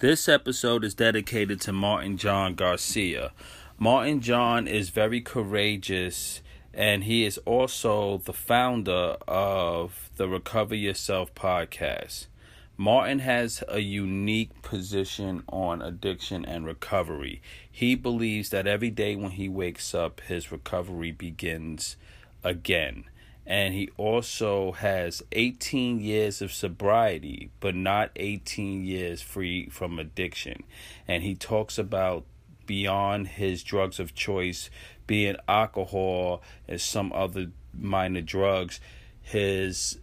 This episode is dedicated to Martin John Garcia. Martin John is very courageous and he is also the founder of the Recover Yourself podcast. Martin has a unique position on addiction and recovery. He believes that every day when he wakes up, his recovery begins again. And he also has 18 years of sobriety, but not 18 years free from addiction. And he talks about beyond his drugs of choice being alcohol and some other minor drugs, his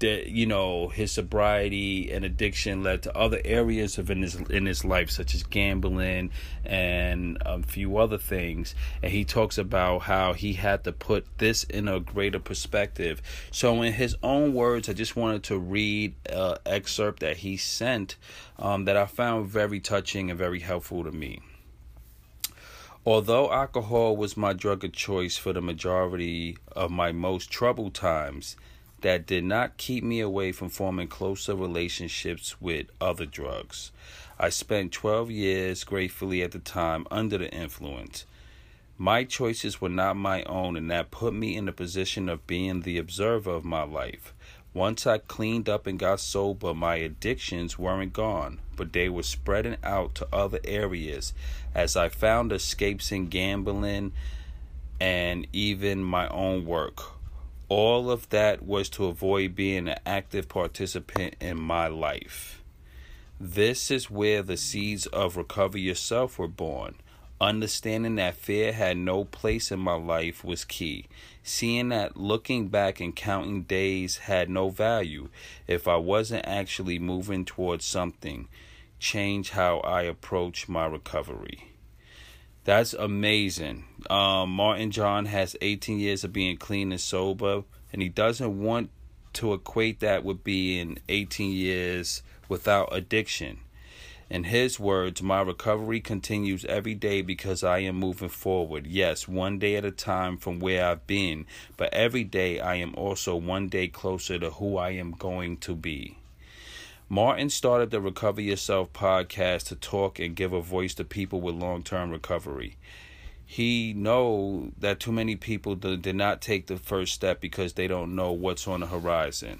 you know his sobriety and addiction led to other areas of in his in his life such as gambling and a few other things. And he talks about how he had to put this in a greater perspective. So in his own words i just wanted to read an excerpt that he sent um, that i found very touching and very helpful to me. Although alcohol was my drug of choice for the majority of my most troubled times, that did not keep me away from forming closer relationships with other drugs. I spent 12 years gratefully at the time under the influence. My choices were not my own, and that put me in the position of being the observer of my life. Once I cleaned up and got sober, my addictions weren't gone, but they were spreading out to other areas as I found escapes in gambling and even my own work all of that was to avoid being an active participant in my life. This is where the seeds of Recover Yourself were born. Understanding that fear had no place in my life was key. Seeing that looking back and counting days had no value if I wasn't actually moving towards something, changed how I approach my recovery. That's amazing. Um, Martin John has 18 years of being clean and sober, and he doesn't want to equate that with being 18 years without addiction. In his words, my recovery continues every day because I am moving forward. Yes, one day at a time from where I've been, but every day I am also one day closer to who I am going to be. Martin started the Recover Yourself podcast to talk and give a voice to people with long-term recovery. He know that too many people did not take the first step because they don't know what's on the horizon.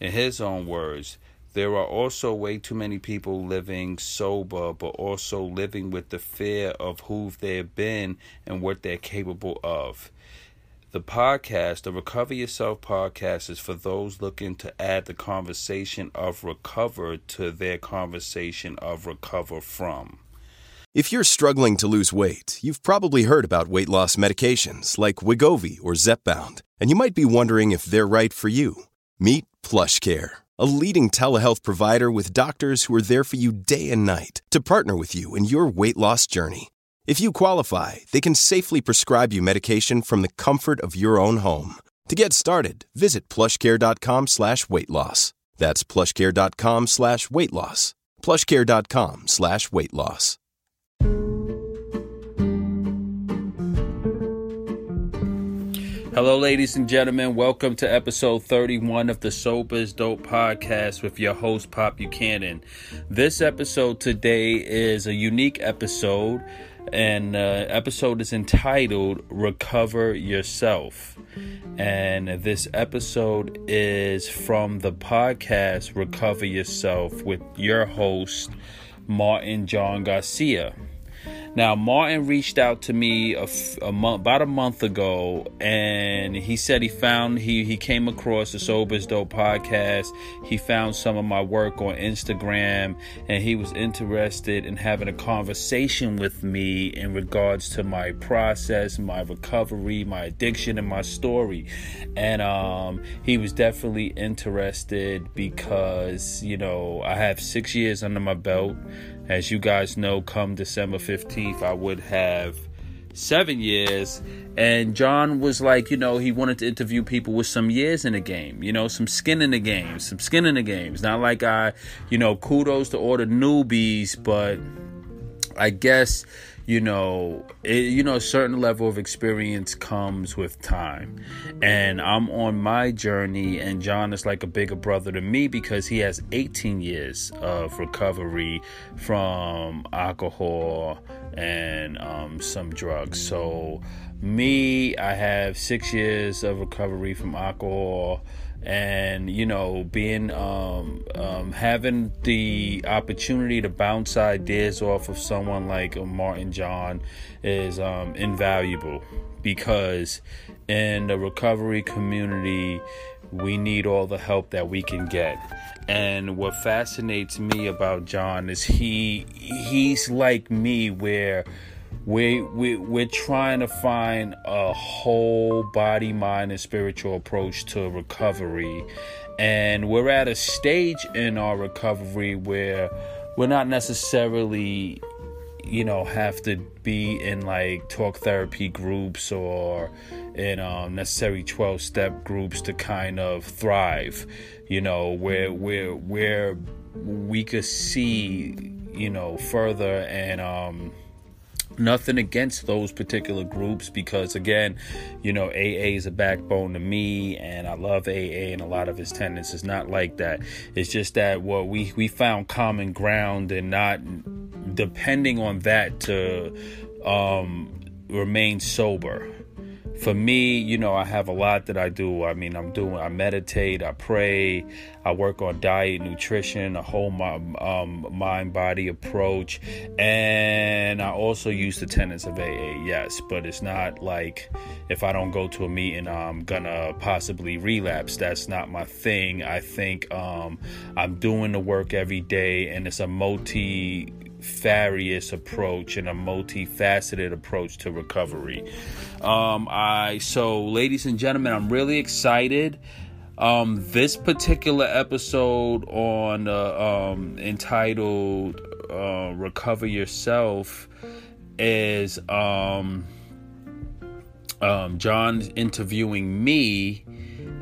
In his own words, there are also way too many people living sober, but also living with the fear of who they've been and what they're capable of. The podcast, the Recover Yourself podcast, is for those looking to add the conversation of recover to their conversation of recover from. If you're struggling to lose weight, you've probably heard about weight loss medications like Wegovy or Zepbound, and you might be wondering if they're right for you. Meet PlushCare, a leading telehealth provider with doctors who are there for you day and night to partner with you in your weight loss journey. If you qualify, they can safely prescribe you medication from the comfort of your own home. To get started, visit plushcare.com slash weight loss. That's plushcare.com slash weight loss. Plushcare.com slash weight loss. Hello, ladies and gentlemen. Welcome to episode 31 of the Sober is Dope podcast with your host, Pop Buchanan. This episode today is a unique episode and uh, episode is entitled recover yourself. And this episode is from the podcast recover yourself with your host martin john garcia now, Martin reached out to me month, about a month ago, and he said he found he he came across the Sober's Dope podcast. He found some of my work on Instagram, and he was interested in having a conversation with me in regards to my process, my recovery, my addiction, and my story. And um, he was definitely interested because you know I have six years under my belt. As you guys know, come December 15th, I would have seven years. And John was like, you know, he wanted to interview people with some years in the game, you know, some skin in the game, some skin in the games. Not like I, you know, kudos to all the newbies, but I guess you know, it, you know, a certain level of experience comes with time. And I'm on my journey, and John is like a bigger brother to me because he has 18 years of recovery from alcohol and um, some drugs. So, me, I have six years of recovery from alcohol and you know being um, um, having the opportunity to bounce ideas off of someone like martin john is um, invaluable because in the recovery community we need all the help that we can get. And what fascinates me about john is he he's like me where we, we we're trying to find a whole body mind and spiritual approach to recovery. And we're at a stage in our recovery where we're not necessarily you know have to be in like talk therapy groups or in um, necessary 12 step groups to kind of thrive. You know where where where we could see you know further and um nothing against those particular groups because again you know aa is a backbone to me and i love aa and a lot of his tenants is not like that. It's just that what well, we we found common ground and not depending on that to um remain sober for me, you know, I have a lot that I do. I mean, I'm doing, I meditate, I pray, I work on diet, nutrition, a whole um, mind body approach, and I also use the tenets of AA. Yes, but it's not like if I don't go to a meeting, I'm gonna possibly relapse. That's not my thing. I think um, I'm doing the work every day, and it's a multi various approach and a multifaceted approach to recovery. Um, I so, ladies and gentlemen, I'm really excited. Um, this particular episode on uh, um, entitled uh, "Recover Yourself" is um, um, John interviewing me,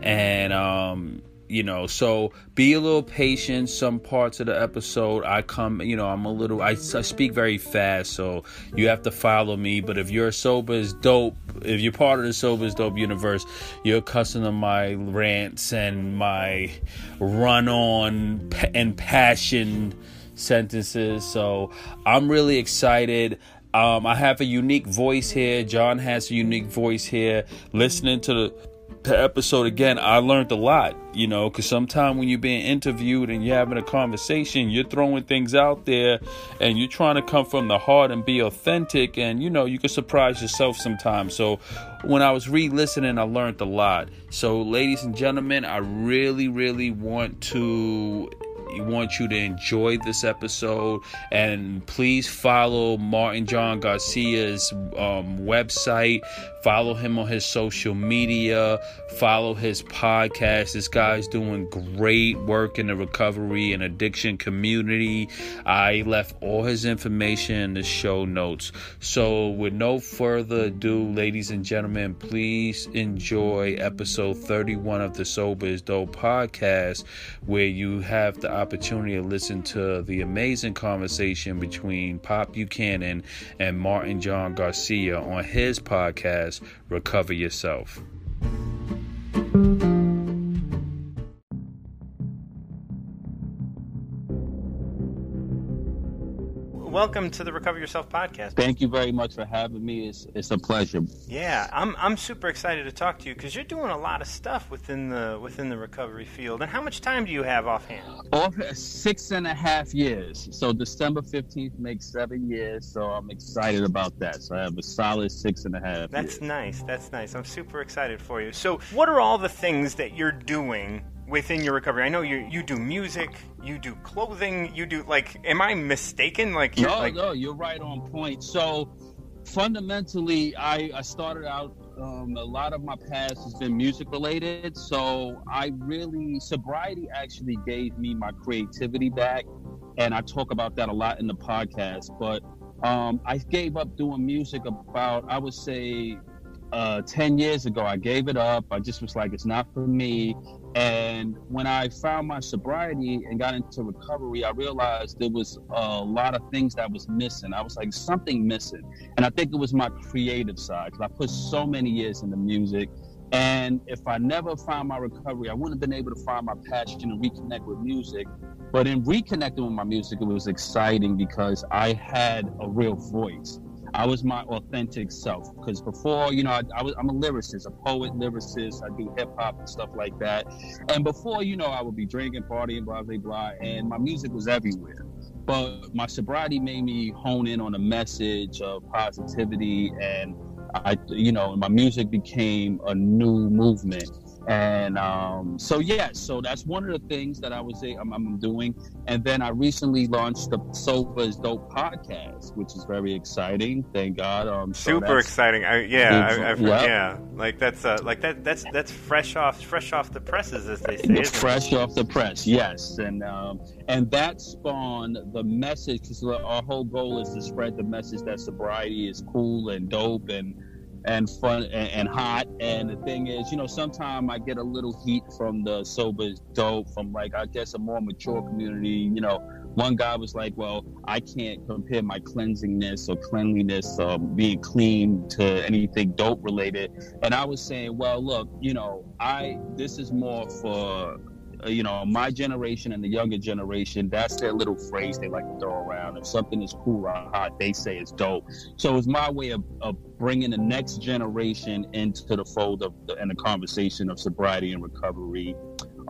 and um, you know so be a little patient some parts of the episode i come you know i'm a little I, I, speak very fast so you have to follow me but if you're sober is dope if you're part of the sober is dope universe you're accustomed to my rants and my run on and passion sentences so i'm really excited um, I have a unique voice here. John has a unique voice here. Listening to the the episode again, I learned a lot, you know, because sometimes when you're being interviewed and you're having a conversation, you're throwing things out there and you're trying to come from the heart and be authentic, and you know, you can surprise yourself sometimes. So, when I was re listening, I learned a lot. So, ladies and gentlemen, I really, really want to want you to enjoy this episode and please follow Martin John Garcia's um, website. Follow him on his social media. Follow his podcast. This guy's doing great work in the recovery and addiction community. I left all his information in the show notes. So, with no further ado, ladies and gentlemen, please enjoy episode 31 of the Sober is Dope podcast, where you have the opportunity to listen to the amazing conversation between Pop Buchanan and Martin John Garcia on his podcast, Recover Yourself. Welcome to the Recover Yourself podcast. Thank you very much for having me. It's, it's a pleasure. Yeah, I'm I'm super excited to talk to you because you're doing a lot of stuff within the within the recovery field. And how much time do you have offhand? Off six and a half years. So December fifteenth makes seven years. So I'm excited about that. So I have a solid six and a half. That's years. nice. That's nice. I'm super excited for you. So what are all the things that you're doing within your recovery? I know you you do music, you do clothing, you do like. Am I mistaken? Like, no, like... no, you're right on point. So fundamentally, I I started out. Um, a lot of my past has been music related, so I really sobriety actually gave me my creativity back, and I talk about that a lot in the podcast. But um, I gave up doing music about I would say uh, 10 years ago. I gave it up. I just was like, it's not for me. And when I found my sobriety and got into recovery, I realized there was a lot of things that was missing. I was like, something missing. And I think it was my creative side because I put so many years into music. And if I never found my recovery, I wouldn't have been able to find my passion and reconnect with music. But in reconnecting with my music, it was exciting because I had a real voice. I was my authentic self because before, you know, I, I was I'm a lyricist, a poet, lyricist. I do hip hop and stuff like that. And before, you know, I would be drinking, partying, blah blah blah, and my music was everywhere. But my sobriety made me hone in on a message of positivity, and I, you know, my music became a new movement and um, so yeah, so that's one of the things that I was I'm, I'm doing. And then I recently launched the is Dope podcast, which is very exciting. Thank God. Um, so Super exciting. I, yeah, I, I've, yep. yeah. Like that's uh, like that. That's that's fresh off fresh off the presses, as they say. fresh off the press, yes. And um, and that spawned the message because our whole goal is to spread the message that sobriety is cool and dope and and fun and, hot. And the thing is, you know, sometimes I get a little heat from the sober dope from like I guess a more mature community. You know, one guy was like, "Well, I can't compare my cleansingness or cleanliness, um, being clean to anything dope related." And I was saying, "Well, look, you know, I this is more for." Uh, you know, my generation and the younger generation, that's their little phrase they like to throw around. If something is cool or hot, they say it's dope. So it's my way of, of bringing the next generation into the fold of the, and the conversation of sobriety and recovery.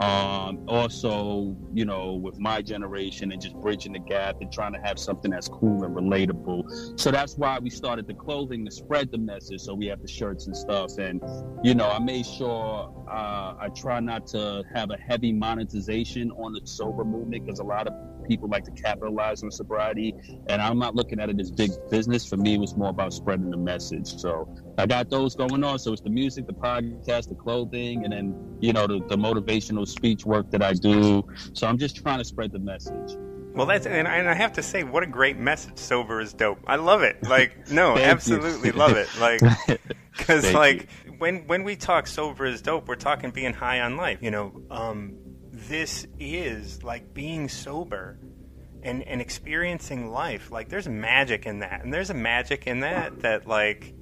Um, also, you know, with my generation and just bridging the gap and trying to have something that's cool and relatable. So that's why we started the clothing to spread the message. So we have the shirts and stuff. And, you know, I made sure uh, I try not to have a heavy monetization on the sober movement because a lot of people like to capitalize on sobriety. And I'm not looking at it as big business. For me, it was more about spreading the message. So I got those going on. So it's the music, the podcast, the clothing, and then, you know, the, the motivational speech work that I do. So I'm just trying to spread the message. Well, that's and I, and I have to say, what a great message! Sober is dope. I love it. Like, no, absolutely love it. Like, because like you. when when we talk sober is dope, we're talking being high on life. You know, um, this is like being sober and, and experiencing life. Like there's magic in that. And there's a magic in that that like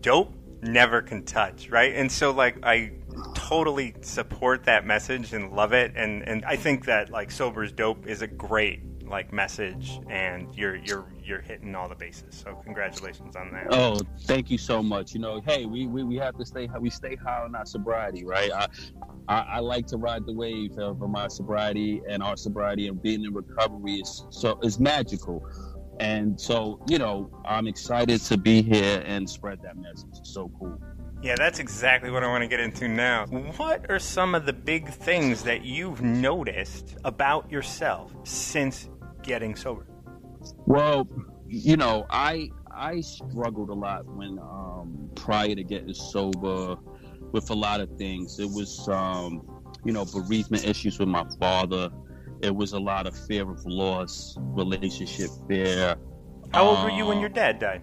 dope never can touch, right? And so like I totally support that message and love it and and I think that like sober's dope is a great like message and you're you're you're hitting all the bases. So congratulations on that. Oh thank you so much. You know hey we we, we have to stay we stay high on our sobriety right? I, I, I like to ride the wave of my sobriety and our sobriety and being in recovery is so is magical. And so you know i'm excited to be here and spread that message. It's so cool. Yeah, that's exactly what I want to get into now. What are some of the big things that you've noticed about yourself since getting sober? Well, you know, I I struggled a lot when um, prior to getting sober with a lot of things. It was um, you know bereavement issues with my father. It was a lot of fear of loss, relationship fear. How old were you when your um, dad died?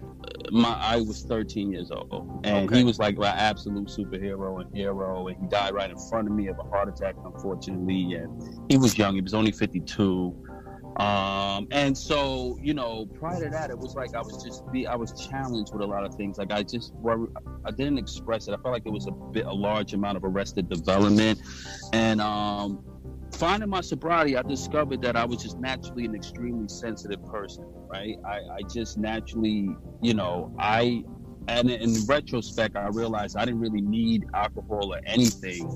My I was 13 years old, and okay. he was like my absolute superhero and hero. And he died right in front of me of a heart attack, unfortunately. And he was young; he was only 52 um, and so, you know, prior to that, it was like I was just be I was challenged with a lot of things. Like I just I didn't express it. I felt like it was a bit a large amount of arrested development, and um, finding my sobriety, I discovered that I was just naturally an extremely sensitive person. Right? I, I just naturally, you know, I and in retrospect, I realized I didn't really need alcohol or anything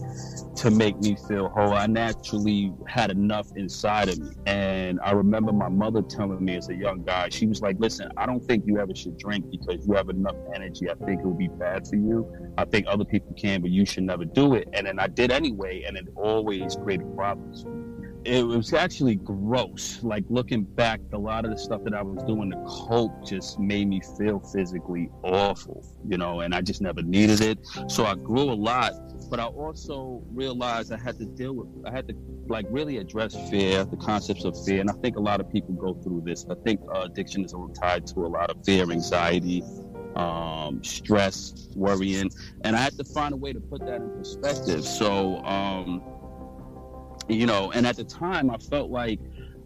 to make me feel whole. I naturally had enough inside of me. And I remember my mother telling me as a young guy, she was like, Listen, I don't think you ever should drink because you have enough energy. I think it would be bad for you. I think other people can, but you should never do it. And then I did anyway, and it always created problems it was actually gross. Like looking back, a lot of the stuff that I was doing to cope just made me feel physically awful, you know, and I just never needed it. So I grew a lot, but I also realized I had to deal with, I had to like really address fear, the concepts of fear. And I think a lot of people go through this. I think uh, addiction is tied to a lot of fear, anxiety, um, stress, worrying. And I had to find a way to put that in perspective. So, um, you know, and at the time I felt like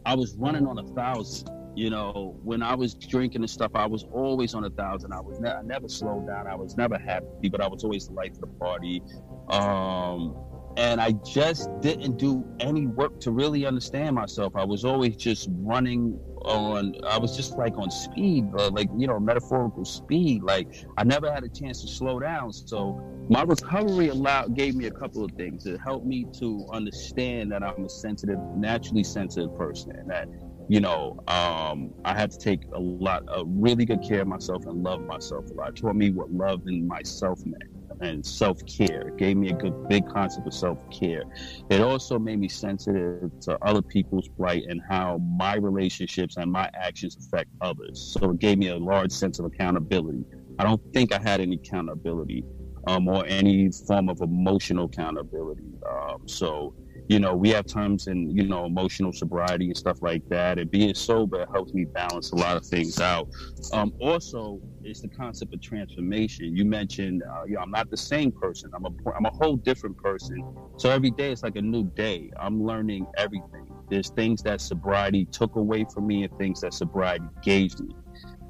I was running on a thousand. You know, when I was drinking and stuff, I was always on a thousand. I was ne- I never slowed down. I was never happy, but I was always the life of the party. Um, and I just didn't do any work to really understand myself. I was always just running on. I was just like on speed, uh, like you know, metaphorical speed. Like I never had a chance to slow down. So my recovery allowed gave me a couple of things. It helped me to understand that I'm a sensitive, naturally sensitive person, and that you know, um, I had to take a lot, of really good care of myself and love myself a lot. It taught me what love and myself meant and self care. It gave me a good big concept of self care. It also made me sensitive to other people's plight and how my relationships and my actions affect others. So it gave me a large sense of accountability. I don't think I had any accountability um, or any form of emotional accountability. Um, so you know, we have terms in, you know, emotional sobriety and stuff like that. And being sober helps me balance a lot of things out. Um, also, it's the concept of transformation. You mentioned, uh, you know, I'm not the same person. I'm a, I'm a whole different person. So every day it's like a new day. I'm learning everything. There's things that sobriety took away from me and things that sobriety gave me.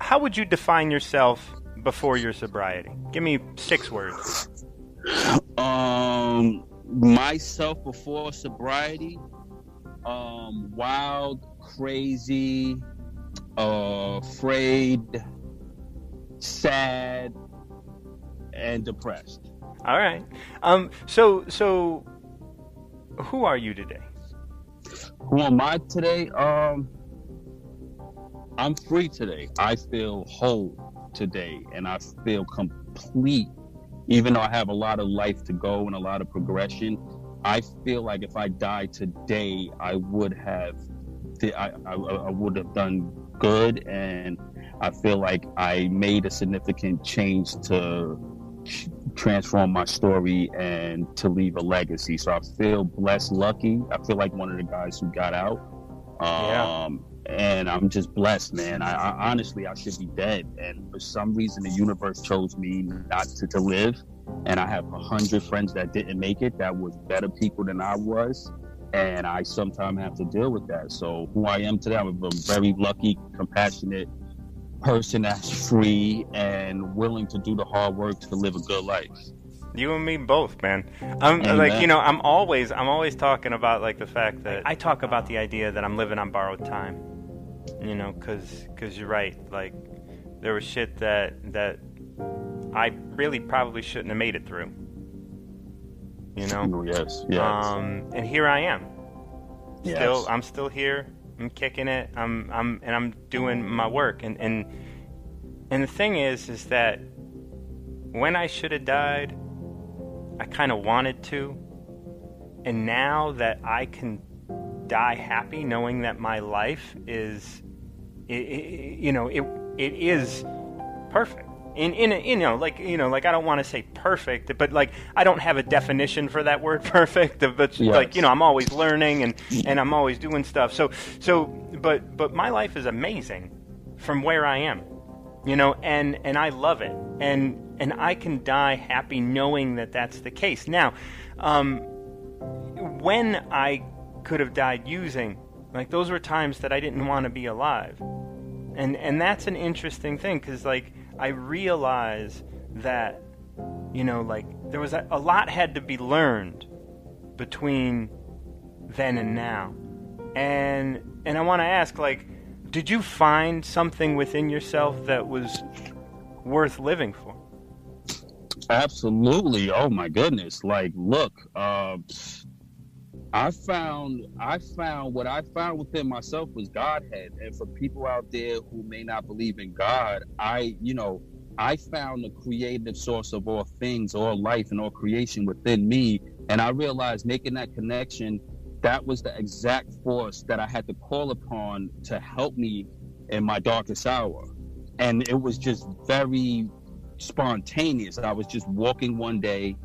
How would you define yourself before your sobriety? Give me six words. Um, myself before sobriety um wild crazy uh, afraid sad and depressed. All right. Um so so who are you today? Who am i today? Um i'm free today. I feel whole today and i feel complete even though I have a lot of life to go and a lot of progression, I feel like if I died today, I would have, I, I, I would have done good, and I feel like I made a significant change to transform my story and to leave a legacy. So I feel blessed, lucky. I feel like one of the guys who got out. Um, yeah and I'm just blessed, man. I, I, honestly I should be dead, and for some reason the universe chose me not to, to live. And I have a hundred friends that didn't make it that was better people than I was, and I sometimes have to deal with that. So who I am today, I'm a very lucky, compassionate person that's free and willing to do the hard work to live a good life. You and me both, man. I'm Amen. like, you know, I'm always, I'm always talking about like the fact that I talk about the idea that I'm living on borrowed time you know, because cause you're right. Like, there was shit that that I really probably shouldn't have made it through. You know. Yes. Yes. Um, and here I am. Yes. Still, I'm still here. I'm kicking it. I'm I'm and I'm doing my work. And and and the thing is, is that when I should have died, I kind of wanted to. And now that I can die happy knowing that my life is it, it, you know, it it is perfect. In, in, you know, like you know, like I don't want to say perfect, but like I don't have a definition for that word perfect. But yes. like you know, I'm always learning and and I'm always doing stuff. So so, but but my life is amazing from where I am, you know, and and I love it, and and I can die happy knowing that that's the case. Now, um, when I could have died using like those were times that I didn't want to be alive. And and that's an interesting thing cuz like I realize that you know like there was a, a lot had to be learned between then and now. And and I want to ask like did you find something within yourself that was worth living for? Absolutely. Oh my goodness. Like, look, uh, I found I found what I found within myself was Godhead. And for people out there who may not believe in God, I, you know, I found the creative source of all things, all life and all creation within me. And I realized making that connection, that was the exact force that I had to call upon to help me in my darkest hour. And it was just very spontaneous. I was just walking one day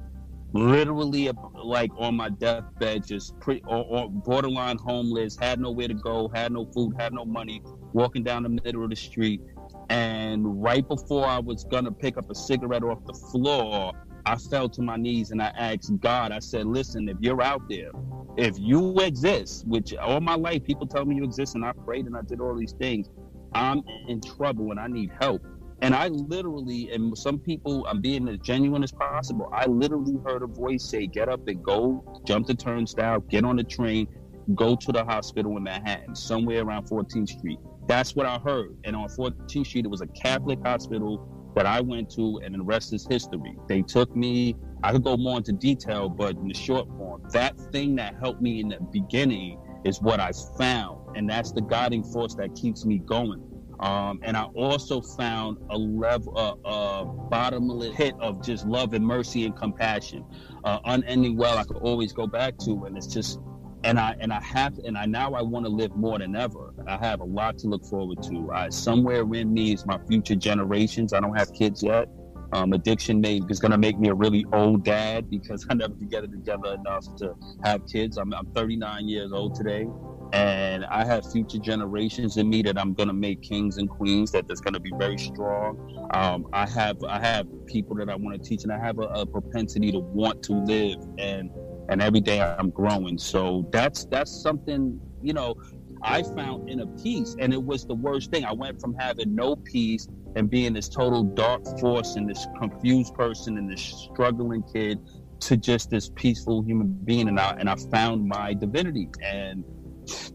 literally like on my deathbed, just pre or, or, borderline homeless, had nowhere to go, had no food, had no money, walking down the middle of the street. And right before I was gonna pick up a cigarette off the floor, I fell to my knees and I asked God, I said, listen, if you're out there, if you exist, which all my life people tell me you exist, and I prayed and I did all these things, I'm in trouble and I need help. And I literally, and some people, I'm being as genuine as possible. I literally heard a voice say, get up and go, jump the turnstile, get on the train, go to the hospital in Manhattan, somewhere around 14th Street. That's what I heard. And on 14th Street, it was a Catholic hospital that I went to, and the rest is history. They took me, I could go more into detail, but in the short form, that thing that helped me in the beginning is what I found. And that's the guiding force that keeps me going. Um, and I also found a level, uh, bottomless pit of just love and mercy and compassion, uh, unending well. I could always go back to, and it's just and I and I have and I now I want to live more than ever. I have a lot to look forward to. I, somewhere in me is my future generations. I don't have kids yet. Um, addiction may, is going to make me a really old dad because I never get it together enough to have kids. I'm, I'm 39 years old today, and I have future generations in me that I'm to make kings and queens. That that's to be very strong. Um, I have I have people that I want to teach, and I have a, a propensity to want to live and and every day I'm growing. So that's that's something you know I found in a peace, and it was the worst thing. I went from having no peace and being this total dark force and this confused person and this struggling kid to just this peaceful human being, and I and I found my divinity and.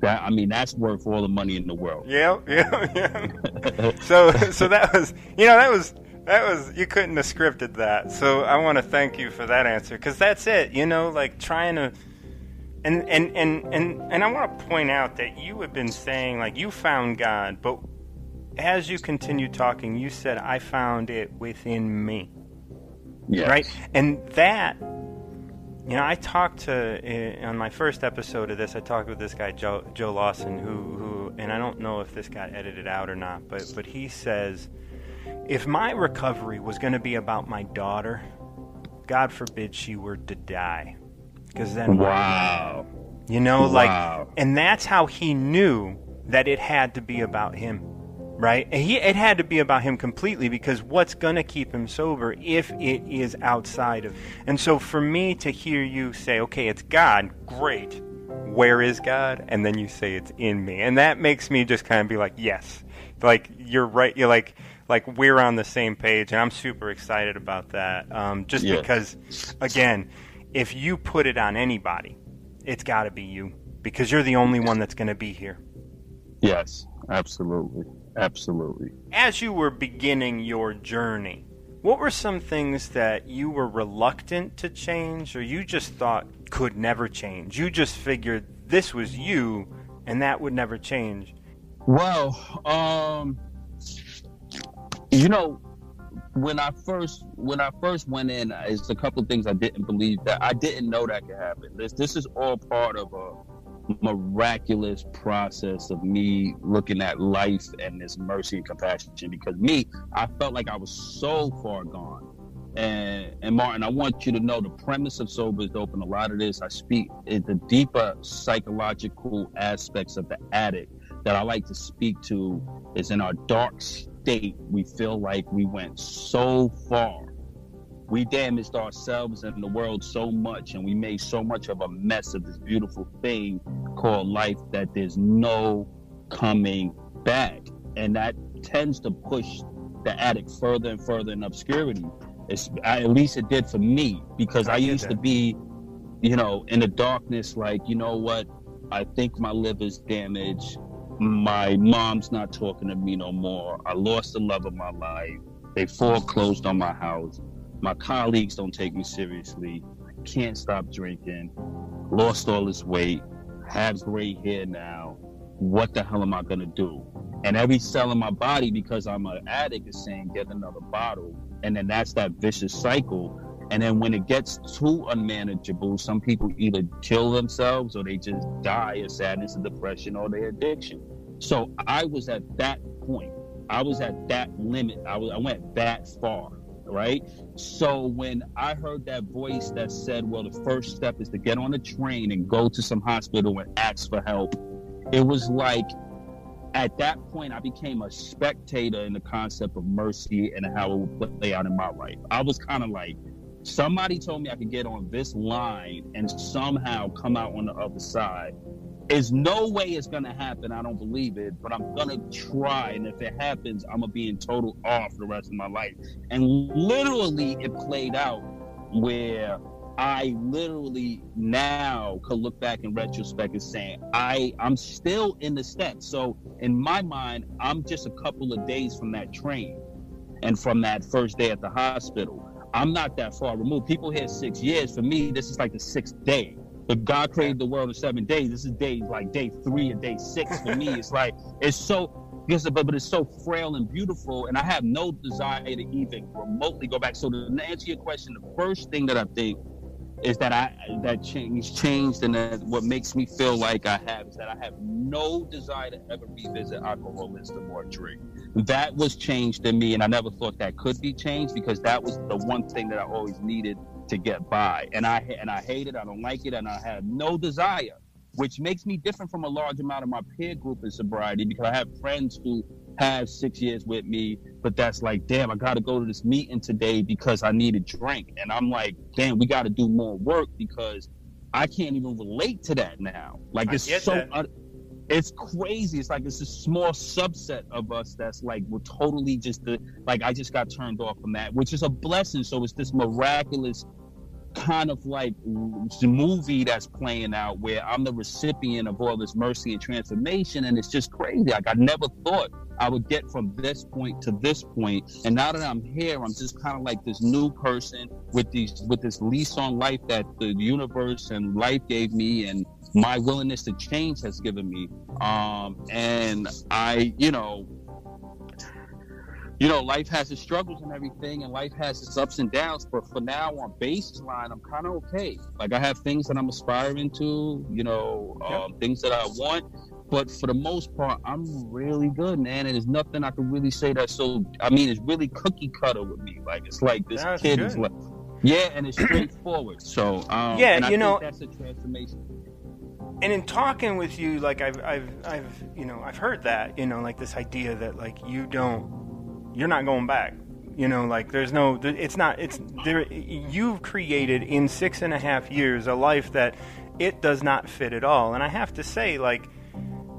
That I mean, that's worth all the money in the world. Yeah, yeah, yeah. so, so that was, you know, that was that was you couldn't have scripted that. So I want to thank you for that answer because that's it. You know, like trying to. And, and, and, and, and I want to point out that you have been saying, like, you found God, but as you continued talking, you said, I found it within me. Yes. Right? And that, you know, I talked to, uh, on my first episode of this, I talked with this guy, Joe, Joe Lawson, who, who, and I don't know if this got edited out or not, but, but he says, if my recovery was going to be about my daughter, God forbid she were to die. Because then. Wow. You know, wow. like. And that's how he knew that it had to be about him. Right? He, it had to be about him completely because what's going to keep him sober if it is outside of. And so for me to hear you say, okay, it's God, great. Where is God? And then you say it's in me. And that makes me just kind of be like, yes. Like, you're right. You're like, like we're on the same page, and I'm super excited about that. Um, just yes. because, again, if you put it on anybody, it's got to be you because you're the only one that's going to be here. Yes, absolutely, absolutely. As you were beginning your journey, what were some things that you were reluctant to change, or you just thought could never change? You just figured this was you, and that would never change. Well, um, you know, when I first when I first went in, it's a couple of things I didn't believe that I didn't know that could happen. This this is all part of a miraculous process of me looking at life and this mercy and compassion. Because me, I felt like I was so far gone. And and Martin, I want you to know the premise of sober is dope. A lot of this I speak the deeper psychological aspects of the addict that I like to speak to is in our dark state, we feel like we went so far. We damaged ourselves and the world so much, and we made so much of a mess of this beautiful thing called life that there's no coming back. And that tends to push the addict further and further in obscurity. It's, at least it did for me because I, I used that. to be, you know, in the darkness, like, you know what? I think my liver's damaged my mom's not talking to me no more. I lost the love of my life. They foreclosed on my house. My colleagues don't take me seriously. I can't stop drinking. Lost all this weight. Have gray hair now. What the hell am I gonna do? And every cell in my body, because I'm an addict, is saying get another bottle. And then that's that vicious cycle. And then when it gets too unmanageable, some people either kill themselves or they just die of sadness and depression or their addiction. So I was at that point. I was at that limit. I was I went that far, right? So when I heard that voice that said, "Well, the first step is to get on a train and go to some hospital and ask for help," it was like at that point I became a spectator in the concept of mercy and how it would play out in my life. I was kind of like somebody told me I could get on this line and somehow come out on the other side. There's no way it's gonna happen. I don't believe it, but I'm gonna try. And if it happens, I'm gonna be in total awe for the rest of my life. And literally, it played out where I literally now could look back in retrospect and saying I I'm still in the steps. So in my mind, I'm just a couple of days from that train and from that first day at the hospital. I'm not that far removed. People hear six years. For me, this is like the sixth day. If God created the world in seven days, this is day like day three and day six for me. It's like it's so because but, but it's so frail and beautiful, and I have no desire to even remotely go back. So to answer your question, the first thing that I think is that I that change changed and that what makes me feel like I have is that I have no desire to ever revisit alcoholism or drink. That was changed in me, and I never thought that could be changed because that was the one thing that I always needed to get by, and I and I hate it, I don't like it, and I have no desire, which makes me different from a large amount of my peer group in sobriety because I have friends who have six years with me, but that's like, damn, I got to go to this meeting today because I need a drink. And I'm like, damn, we got to do more work because I can't even relate to that now. Like, it's so, it's crazy. It's like it's a small subset of us that's like, we're totally just the, like, I just got turned off from that, which is a blessing. So it's this miraculous kind of like movie that's playing out where I'm the recipient of all this mercy and transformation, and it's just crazy. Like I never thought I would get from this point to this point, and now that I'm here, I'm just kind of like this new person with these with this lease on life that the universe and life gave me, and my willingness to change has given me. Um, and I, you know, you know, life has its struggles and everything, and life has its ups and downs. But for now, on baseline, I'm kind of okay. Like I have things that I'm aspiring to, you know, um, things that I want. But for the most part, I'm really good, man. And there's nothing I can really say that. So I mean, it's really cookie cutter with me. Like it's like this that's kid good. is like, yeah, and it's straightforward. So um, yeah, you know, that's a transformation and in talking with you like I've, I've i've you know i've heard that you know like this idea that like you don't you're not going back. You know, like there's no, it's not, it's there. You've created in six and a half years a life that it does not fit at all. And I have to say, like,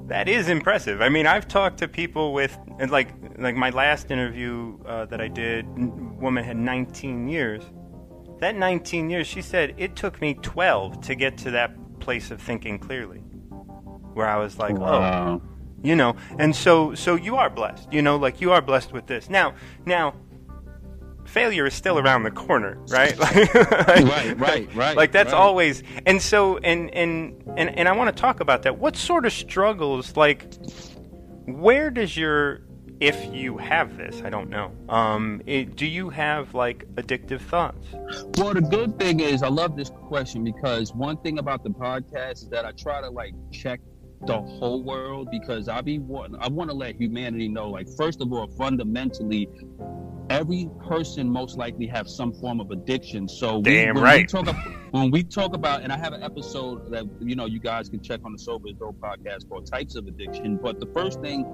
that is impressive. I mean, I've talked to people with, and like, like my last interview uh, that I did, woman had 19 years. That 19 years, she said, it took me 12 to get to that place of thinking clearly, where I was like, oh, wow. oh you know and so so you are blessed you know like you are blessed with this now now failure is still around the corner right like, right right right like that's right. always and so and and and, and i want to talk about that what sort of struggles like where does your if you have this i don't know um it, do you have like addictive thoughts well the good thing is i love this question because one thing about the podcast is that i try to like check the whole world because I be want I want to let humanity know like first of all fundamentally every person most likely have some form of addiction. So we, Damn when right. We talk about, when we talk about, and I have an episode that you know you guys can check on the Sober Dope podcast called Types of Addiction. But the first thing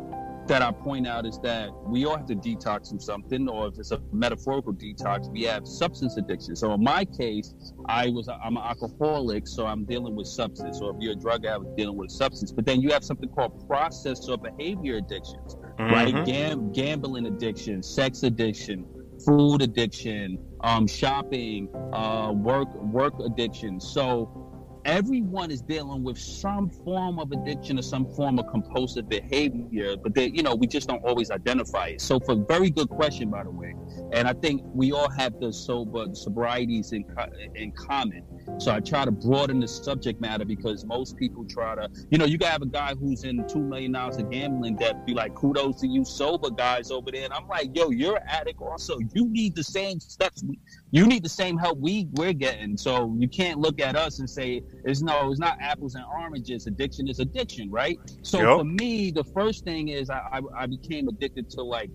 that I point out is that we all have to detox from something, or if it's a metaphorical detox, we have substance addiction. So in my case, I was I'm an alcoholic, so I'm dealing with substance. Or if you're a drug addict, dealing with substance. But then you have something called process or behavior addictions, mm-hmm. right? Gam- gambling addiction, sex addiction, food addiction, um, shopping, uh, work work addiction. So everyone is dealing with some form of addiction or some form of compulsive behavior, but they, you know, we just don't always identify it. So, for very good question, by the way, and I think we all have the sober sobrieties in in common. So I try to broaden the subject matter because most people try to, you know, you can have a guy who's in two million dollars of gambling debt, be like, kudos to you sober guys over there, and I'm like, yo, you're an addict also. You need the same steps. You need the same help we we're getting. So you can't look at us and say it's no, it's not apples and oranges. Addiction is addiction, right? So yep. for me, the first thing is I, I, I became addicted to like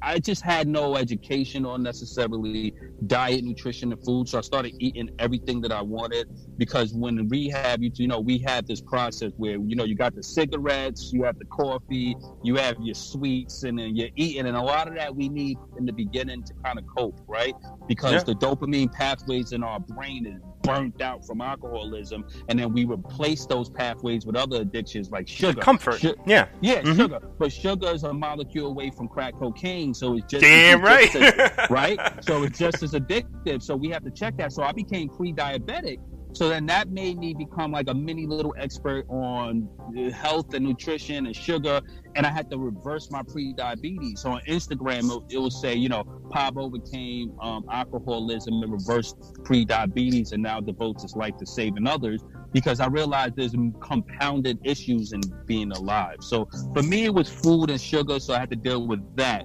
I just had no education on necessarily diet, nutrition, and food. So I started eating everything that I wanted because when rehab, you, you know, we had this process where, you know, you got the cigarettes, you have the coffee, you have your sweets, and then you're eating. And a lot of that we need in the beginning to kind of cope, right? Because yeah. the dopamine pathways in our brain is burnt out from alcoholism, and then we replace those pathways with other addictions like sugar. Comfort. Yeah. Yeah, mm-hmm. sugar. But sugar is a molecule away from crack cocaine, so it's just damn right. Right. So it's just as addictive. So we have to check that. So I became pre-diabetic so then that made me become like a mini little expert on health and nutrition and sugar. And I had to reverse my pre-diabetes. So on Instagram, it, it would say, you know, Pop overcame um, alcoholism and reversed pre-diabetes and now devotes his life to saving others because I realized there's compounded issues in being alive. So for me, it was food and sugar. So I had to deal with that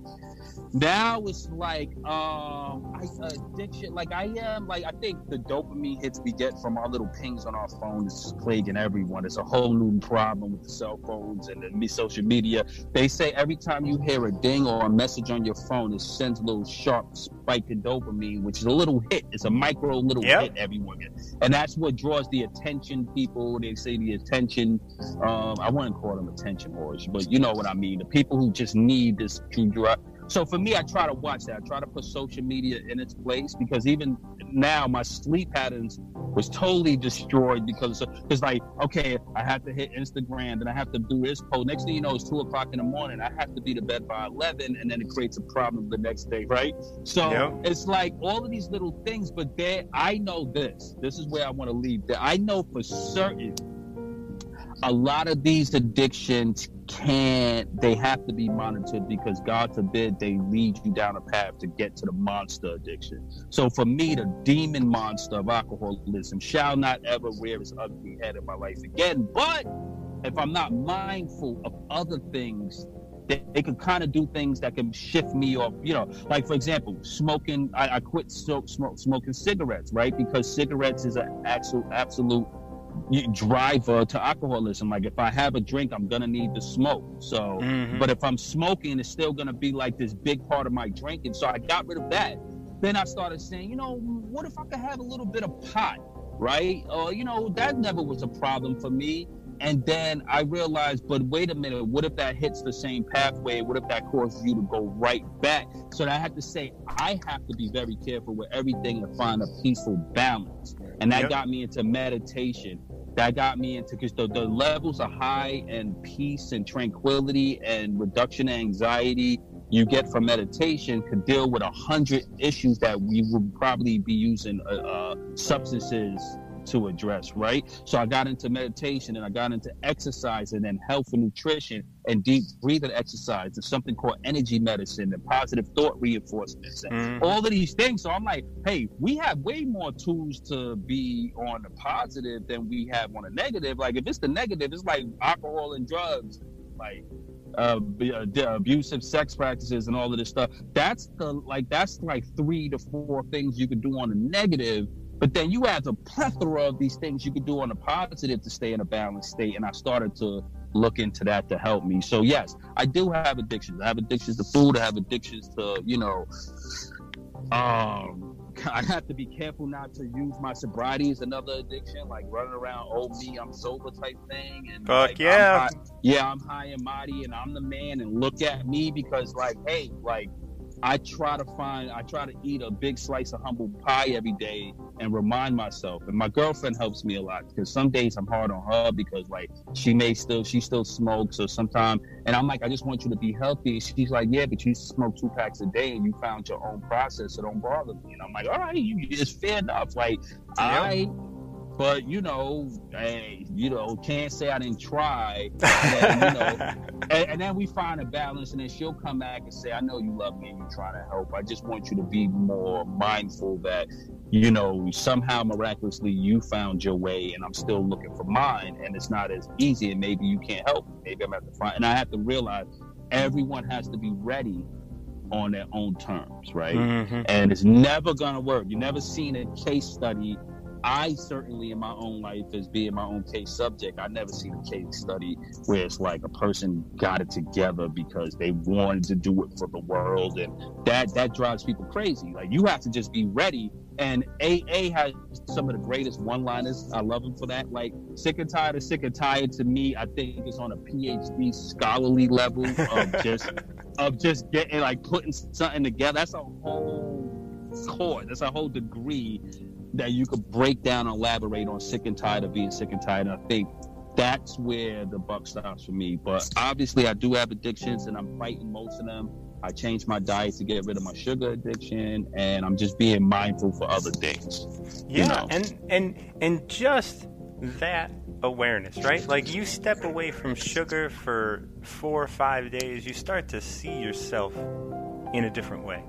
now it's like um I, addiction like i am like i think the dopamine hits we get from our little pings on our phones is plaguing everyone. It's a whole new problem with the cell phones and the social media. They say every time you hear a ding or a message on your phone it sends a little sharp spike in dopamine which is a little hit. It's a micro little yep. hit everyone gets and that's what draws the attention people. They say the attention um i wouldn't call them attention whores but you know what i mean. The people who just need this to drug so for me, I try to watch that. I try to put social media in its place because even now my sleep patterns was totally destroyed because it's like okay, I have to hit Instagram, then I have to do this post. Next thing you know, it's two o'clock in the morning. I have to be to bed by eleven, and then it creates a problem the next day, right? So yep. it's like all of these little things, but there, I know this. This is where I want to leave. That I know for certain a lot of these addictions can't they have to be monitored because god forbid they lead you down a path to get to the monster addiction. So for me the demon monster of alcoholism shall not ever rear its ugly head in my life again. But if i'm not mindful of other things they, they could kind of do things that can shift me off you know like for example smoking i, I quit smoke, smoke, smoking cigarettes right? Because cigarettes is an absolute absolute driver to alcoholism. Like if I have a drink, I'm gonna need to smoke. So, mm-hmm. but if I'm smoking, it's still gonna be like this big part of my drinking. So I got rid of that. Then I started saying, you know, what if I could have a little bit of pot, right? Or uh, you know, that never was a problem for me. And then I realized, but wait a minute, what if that hits the same pathway? What if that causes you to go right back? So I had to say, I have to be very careful with everything and find a peaceful balance. And that yep. got me into meditation that got me into because the, the levels of high and peace and tranquility and reduction of anxiety you get from meditation could deal with a hundred issues that we would probably be using uh, uh, substances to address, right? So I got into meditation and I got into exercise and then health and nutrition and deep breathing exercise and something called energy medicine and positive thought reinforcements and mm-hmm. all of these things. So I'm like, hey, we have way more tools to be on the positive than we have on the negative. Like if it's the negative, it's like alcohol and drugs, like uh, uh abusive sex practices and all of this stuff. That's the like that's like three to four things you could do on the negative but then you have a plethora of these things you can do on a positive to stay in a balanced state. And I started to look into that to help me. So yes, I do have addictions. I have addictions to food. I have addictions to, you know, um, I have to be careful not to use my sobriety as another addiction, like running around, oh me, I'm sober type thing. And Fuck like, yeah. I'm high, yeah, I'm high and mighty and I'm the man and look at me because like, hey, like I try to find, I try to eat a big slice of humble pie every day and remind myself. And my girlfriend helps me a lot because some days I'm hard on her because like she may still, she still smokes or sometimes, and I'm like, I just want you to be healthy. She's like, yeah, but you smoke two packs a day and you found your own process, so don't bother me. And I'm like, all right, you, it's fair enough. Like, I but you know, hey, you know, can't say I didn't try. And, you know, and, and, then we find a balance, and then she'll come back and say, "I know you love me and you're trying to help. I just want you to be more mindful that, you know, somehow miraculously you found your way, and I'm still looking for mine, and it's not as easy, and maybe you can't help. Me. Maybe I'm at the front, and I have to realize everyone has to be ready." on their own terms, right? Mm-hmm. And it's never gonna work. You never seen a case study I certainly, in my own life, as being my own case subject, I never seen a case study where it's like a person got it together because they wanted to do it for the world, and that that drives people crazy. Like you have to just be ready. And AA has some of the greatest one-liners. I love him for that. Like sick and tired of sick and tired to me, I think it's on a PhD scholarly level of just of just getting like putting something together. That's a whole course. That's a whole degree that you could break down and elaborate on sick and tired of being sick and tired. And I think that's where the buck stops for me. But obviously, I do have addictions, and I'm fighting most of them. I changed my diet to get rid of my sugar addiction, and I'm just being mindful for other things. Yeah, you know? and and and just that awareness, right? Like you step away from sugar for four or five days, you start to see yourself in a different way.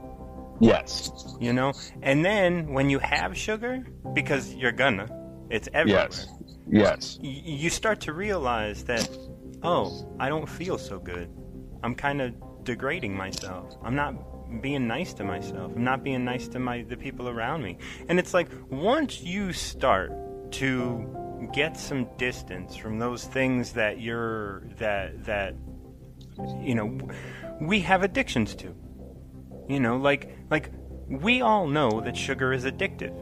Yes. You know? And then when you have sugar, because you're gonna, it's everywhere. Yes. Yes. You start to realize that, oh, I don't feel so good. I'm kind of degrading myself. I'm not being nice to myself. I'm not being nice to my the people around me. And it's like once you start to get some distance from those things that you're that that you know we have addictions to you know, like like we all know that sugar is addictive.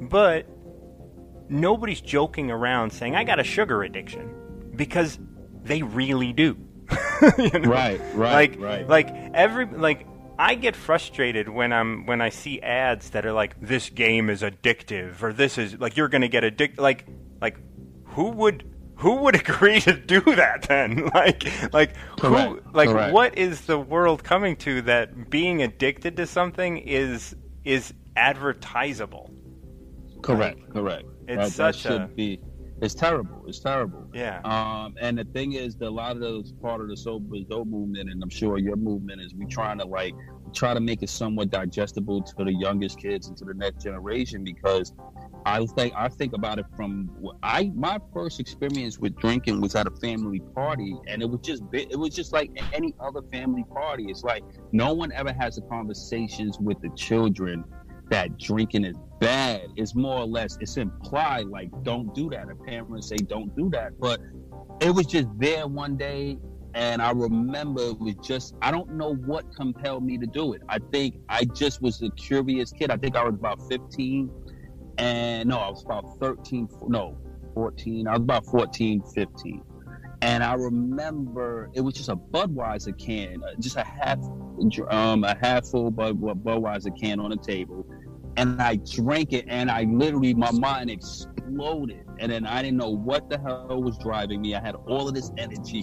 But nobody's joking around saying I got a sugar addiction because they really do. you know? Right, right, like, right. Like every like I get frustrated when I'm when I see ads that are like this game is addictive or this is like you're going to get addicted like like who would who would agree to do that then? like, like Correct. who? Like, Correct. what is the world coming to that being addicted to something is is advertisable? Correct. Correct. It's that, such that should a be. It's terrible. It's terrible. yeah. Um, and the thing is, that a lot of those part of the sober dope movement, and I'm sure your movement is we trying to like try to make it somewhat digestible to the youngest kids and to the next generation because I think I think about it from I my first experience with drinking was at a family party, and it was just it was just like any other family party. It's like no one ever has the conversations with the children that drinking is bad. It's more or less it's implied like don't do that. A parent say don't do that, but it was just there one day and I remember it was just I don't know what compelled me to do it. I think I just was a curious kid. I think I was about 15 and no, I was about 13 no, 14. I was about 14, 15. And I remember it was just a Budweiser can, uh, just a half um a half full Bud, Budweiser can on the table. And I drank it and I literally my mind exploded. And then I didn't know what the hell was driving me. I had all of this energy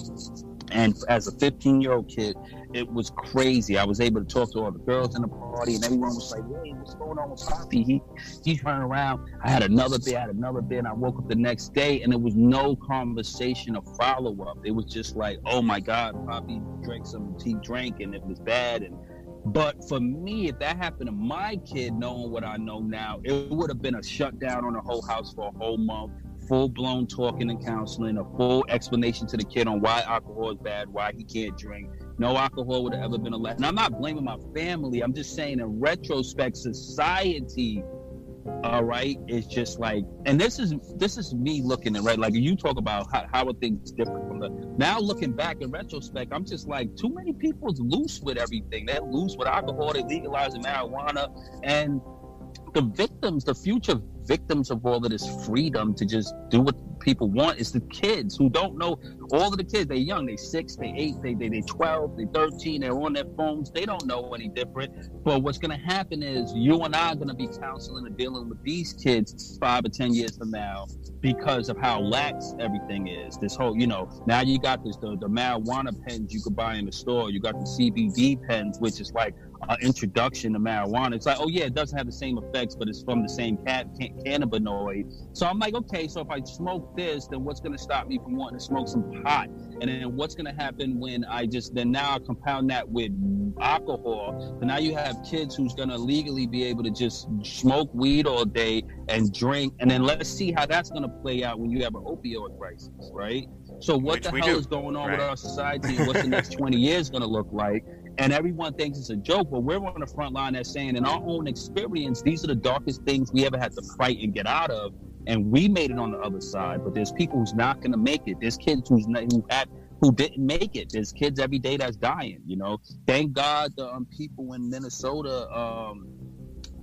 and as a 15 year old kid, it was crazy. I was able to talk to all the girls in the party, and everyone was like, "Hey, what's going on with Poppy? He he's running around." I had another beer, I had another beer, and I woke up the next day, and there was no conversation or follow up. It was just like, "Oh my God, Poppy drank some tea, drank, and it was bad." And but for me, if that happened to my kid, knowing what I know now, it would have been a shutdown on the whole house for a whole month full blown talking and counseling, a full explanation to the kid on why alcohol is bad, why he can't drink. No alcohol would have ever been allowed. And I'm not blaming my family. I'm just saying, in retrospect, society, all right, it's just like, and this is this is me looking at right. Like you talk about how, how are things different from the now looking back in retrospect. I'm just like, too many people's loose with everything. They're loose with alcohol. They legalizing marijuana, and the victims, the future victims of all of this freedom to just do what people want is the kids who don't know. All of the kids they're young they six they eight they they, they 12 they 13 they're on their phones they don't know any different. But what's going to happen is you and i are going to be counseling and dealing with these kids five or ten years from now because of how lax everything is this whole you know now you got this the, the marijuana pens you could buy in the store you got the cbd pens which is like an introduction to marijuana. It's like, oh yeah, it doesn't have the same effects, but it's from the same cat, can, cannabinoid. So I'm like, okay, so if I smoke this, then what's going to stop me from wanting to smoke some pot? And then what's going to happen when I just then now I compound that with alcohol? So now you have kids who's going to legally be able to just smoke weed all day and drink, and then let's see how that's going to play out when you have an opioid crisis, right? So what Which the hell do. is going on Right. with our society? What's the next 20 years going to look like? and everyone thinks it's a joke, but we're on the front line that's saying, in our own experience, these are the darkest things we ever had to fight and get out of, and we made it on the other side. But there's people who's not going to make it. There's kids who's not, who had who didn't make it. There's kids every day that's dying. You know, thank God the um, people in Minnesota. Um,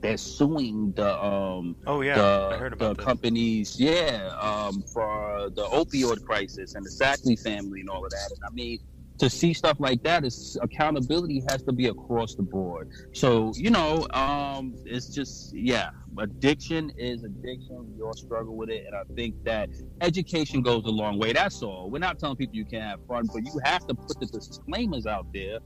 they're suing the um oh yeah. the, I heard about the companies yeah um for the opioid crisis and the Sackler family and all of that. And I mean to see stuff like that is accountability has to be across the board. So you know um it's just yeah addiction is addiction. We all struggle with it. And I think that education goes a long way. That's all. We're not telling people you can't have fun but you have to put the disclaimers out there.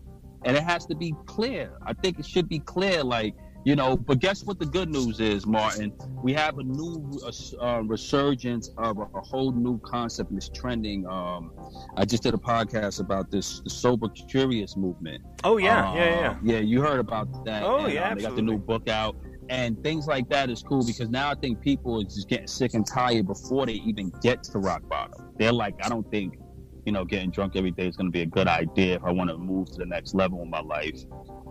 And it has to be clear. I think it should be clear like you know but guess what the good news is martin? We have a new uh, resurgence of a, a, whole new concept and it's trending. Um, i just did a podcast about this the sober curious movement. Oh yeah. Uh, yeah yeah. yeah you heard about that. Oh and, yeah um, they got the new book out. And things like that is cool because now i think people are just getting sick and tired before they even get to rock bottom. They're like i don't think you know getting drunk every day is going to be a good idea if i want to move to the next level in my life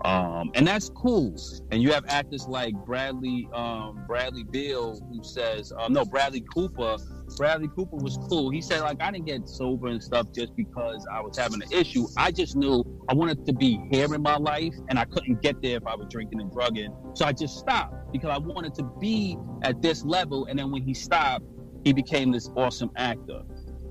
um, and that's cool. And you have actors like Bradley um, Bradley Bill who says, uh, no, Bradley Cooper. Bradley Cooper was cool. He said, like, I didn't get sober and stuff just because I was having an issue. I just knew I wanted to be here in my life, and I couldn't get there if I was drinking and drugging. So I just stopped because I wanted to be at this level. And then when he stopped, he became this awesome actor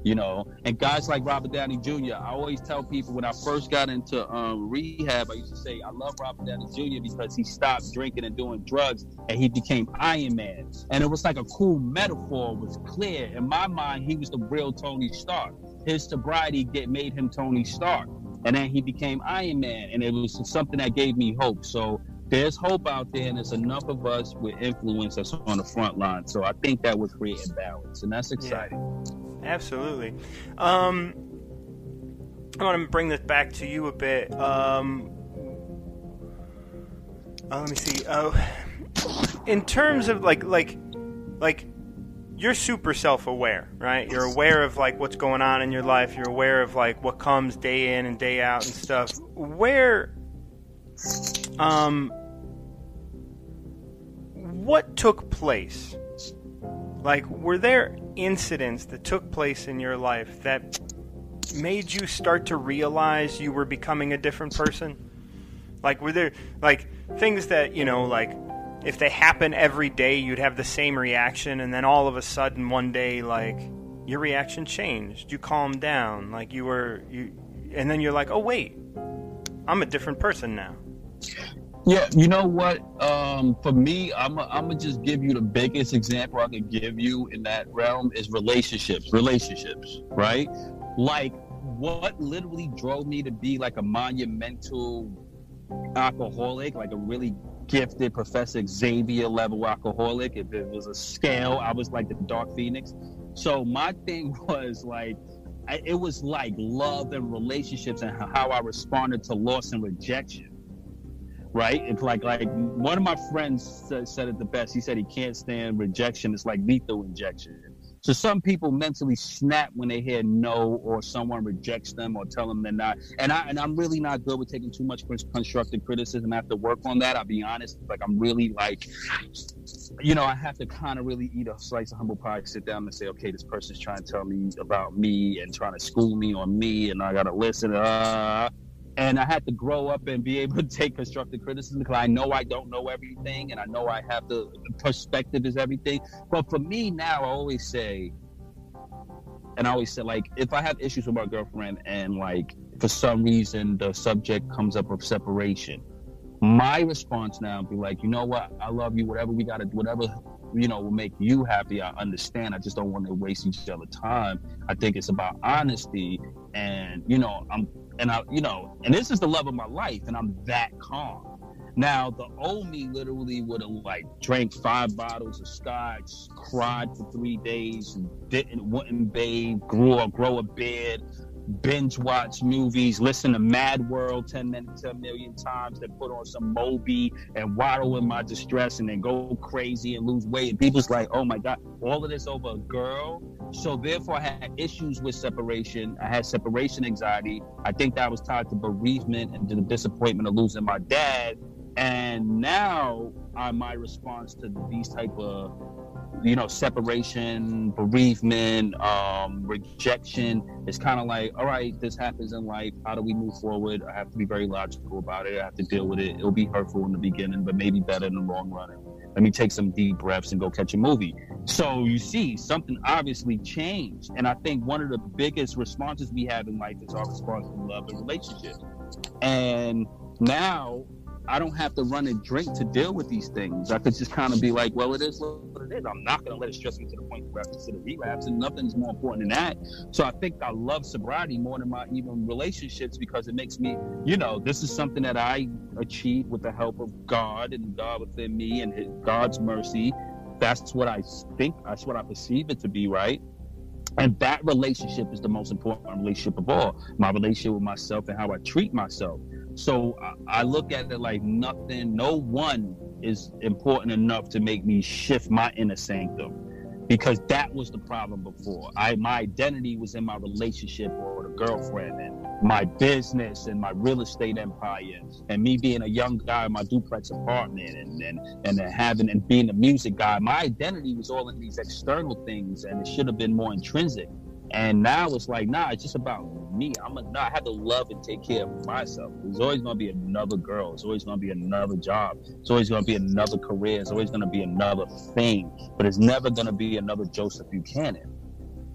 you know and guys like robert downey jr i always tell people when i first got into um, rehab i used to say i love robert downey jr because he stopped drinking and doing drugs and he became iron man. And it was like a cool metaphor it was clear. In my mind he was the real tony stark. His sobriety get made him tony stark. And then he became iron man. And it was something that gave me hope. So there's hope out there, and there's enough of us with influence that's on the front line. So I think that would create a balance, and that's exciting. Yeah, absolutely. Um, I want to bring this back to you a bit. Um, uh, let me see. Uh, in terms of like, like, like, you're super self-aware, right? You're aware of like what's going on in your life. You're aware of like what comes day in and day out and stuff. Where, um, what took place? Like, were there incidents that took place in your life that made you start to realize you were becoming a different person? Like, were there, like, things that, you know, like, if they happen every day, you'd have the same reaction, and then all of a sudden, one day, like, your reaction changed. You calmed down. Like, you were, you, and then you're like, oh, wait, I'm a different person now. Yeah, you know what? Um, for me, I'm gonna just give you the biggest example I can give you in that realm is relationships. Relationships, right? Like what literally drove me to be like a monumental alcoholic, like a really gifted Professor Xavier level alcoholic. If it was a scale, I was like the Dark Phoenix. So my thing was like it was like love and relationships and how I responded to loss and rejection right? It's like like one of my friends said, it the best. He said he can't stand rejection. It's like lethal injection. So some people mentally snap when they hear no or someone rejects them or tell them they're not. And I and I'm really not good with taking too much constructive criticism. I have to work on that. I'll be honest. Like I'm really like, you know, I have to kind of really eat a slice of humble pie, sit down and say, okay, this person's trying to tell me about me and trying to school me on me, and I gotta listen. Uh, and I had to grow up and be able to take constructive criticism because I know I don't know everything and I know I have the, perspective is everything. But for me now, I always say, and I always say, like, if I have issues with my girlfriend and like for some reason the subject comes up of separation, my response now be like, you know what, I love you, whatever we gotta, whatever you know will make you happy. I understand. I just don't want to waste each other time. I think it's about honesty, and you know, I'm and I, you know, and this is the love of my life, and I'm that calm. Now, the old me literally would have like drank five bottles of scotch, cried for three days, didn't wouldn't bathe, grew or grow a beard, binge watch movies, listen to Mad World 10 minutes, 10 million times, then put on some Moby and waddle in my distress and then go crazy and lose weight. And people's like, oh my God, all of this over a girl. So therefore, I had issues with separation. I had separation anxiety. I think that was tied to bereavement and to the disappointment of losing my dad. And now, uh, my response to these type of you know, separation, bereavement, um, rejection. It's kind of like, all right, this happens in life. How do we move forward? I have to be very logical about it. I have to deal with it. It'll be hurtful in the beginning, but maybe better in the long run. Let me take some deep breaths and go catch a movie. So you see, something obviously changed. And I think one of the biggest responses we have in life is our response to love and relationships. And now I don't have to run and drink to deal with these things. I could just kind of be like, well, it is what it is. I'm not going to let it stress me to the point where I consider relapse, and nothing's more important than that. So I think I love sobriety more than my even relationships because it makes me, you know, this is something that I achieved with the help of God and God within me and God's mercy. That's what I think. That's what I perceive it to be, right? And that relationship is the most important relationship of all. My relationship with myself and how I treat myself. So I look at it like nothing, no one is important enough to make me shift my inner sanctum because that was the problem before. I my identity was in my relationship or the girlfriend and my business and my real estate empire and me being a young guy in my duplex apartment and and and having and being a music guy. My identity was all in these external things and it should have been more intrinsic. And now it's like, nah, it's just about me. I'm a, nah, I have to love and take care of myself. There's always gonna be another girl. It's always gonna be another job. It's always gonna be another career. It's always gonna be another thing. But it's never gonna be another Joseph Buchanan,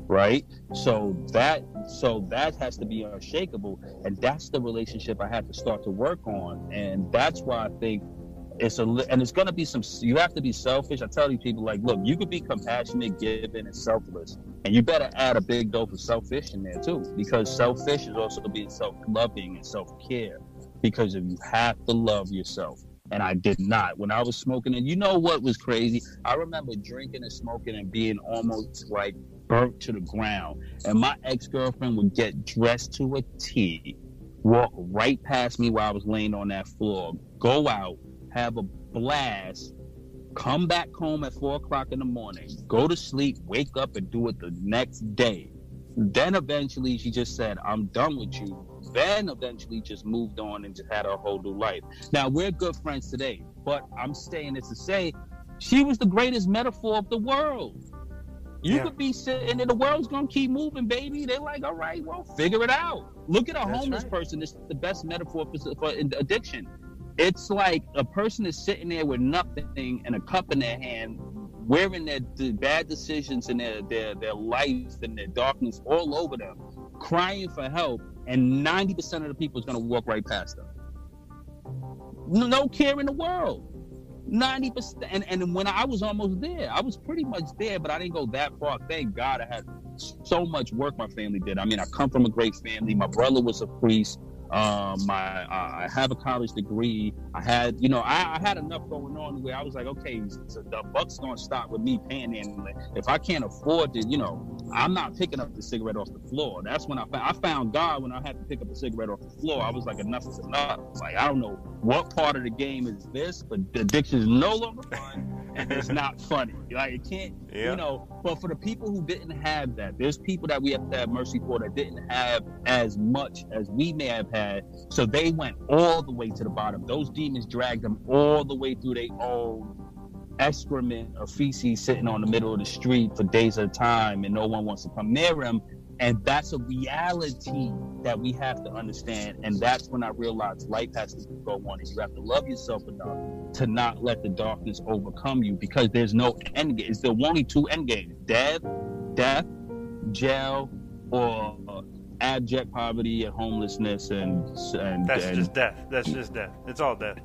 right? So that so that has to be unshakable, and that's the relationship I have to start to work on. And that's why I think it's a and it's gonna be some. You have to be selfish. I tell these people like, look, you could be compassionate, giving, and selfless, and you better add a big dose of selfish in there too, because selfish is also being self-loving and self-care. Because if you have to love yourself, and I did not when I was smoking. And you know what was crazy? I remember drinking and smoking and being almost like burnt to the ground. And my ex girlfriend would get dressed to a T, walk right past me while I was laying on that floor, go out, have a blast, come back home at four o'clock in the morning, go to sleep, wake up, and do it the next day. Then eventually she just said, I'm done with you. Then eventually just moved on and just had a whole new life. Now we're good friends today, but I'm saying this to say she was the greatest metaphor of the world. You yeah. could be sitting and the world's gonna keep moving, baby. They're like, all right, well, figure it out. Look at a That's homeless right. person. It's the best metaphor for, for addiction it's like a person is sitting there with nothing and a cup in their hand, wearing their, bad decisions and their, their, their life and their darkness all over them, crying for help, and 90% of the people is going to walk right past them. No care in the world. 90% and, and when I was almost there, I was pretty much there, but I didn't go that far. Thank God I had so much work my family did. I mean, I come from a great family. My brother was a priest. Um, my I have a college degree. I had, you know, I, I, had enough going on where I was like, okay, so the buck's gonna stop with me paying in. If I can't afford to, you know, I'm not picking up the cigarette off the floor. That's when I found I found God when I had to pick up a cigarette off the floor. I was like, enough is enough. Like I don't know what part of the game is this, but addiction is no longer fun and it's not funny. Like it can't, yeah. you know. But for the people who didn't have that, there's people that we have to have mercy for that didn't have as much as we may have had. So they went all the way to the bottom. Those demons dragged them all the way through their own excrement or feces sitting on the middle of the street for days at a time, and no one wants to come near them. And that's a reality that we have to understand. And that's when I realized life has to go on and you have to love yourself enough to not let the darkness overcome you because there's no end game. It's the only two end games death, death, jail, or abject poverty and homelessness and and that's and, just death. That's just death. It's all death.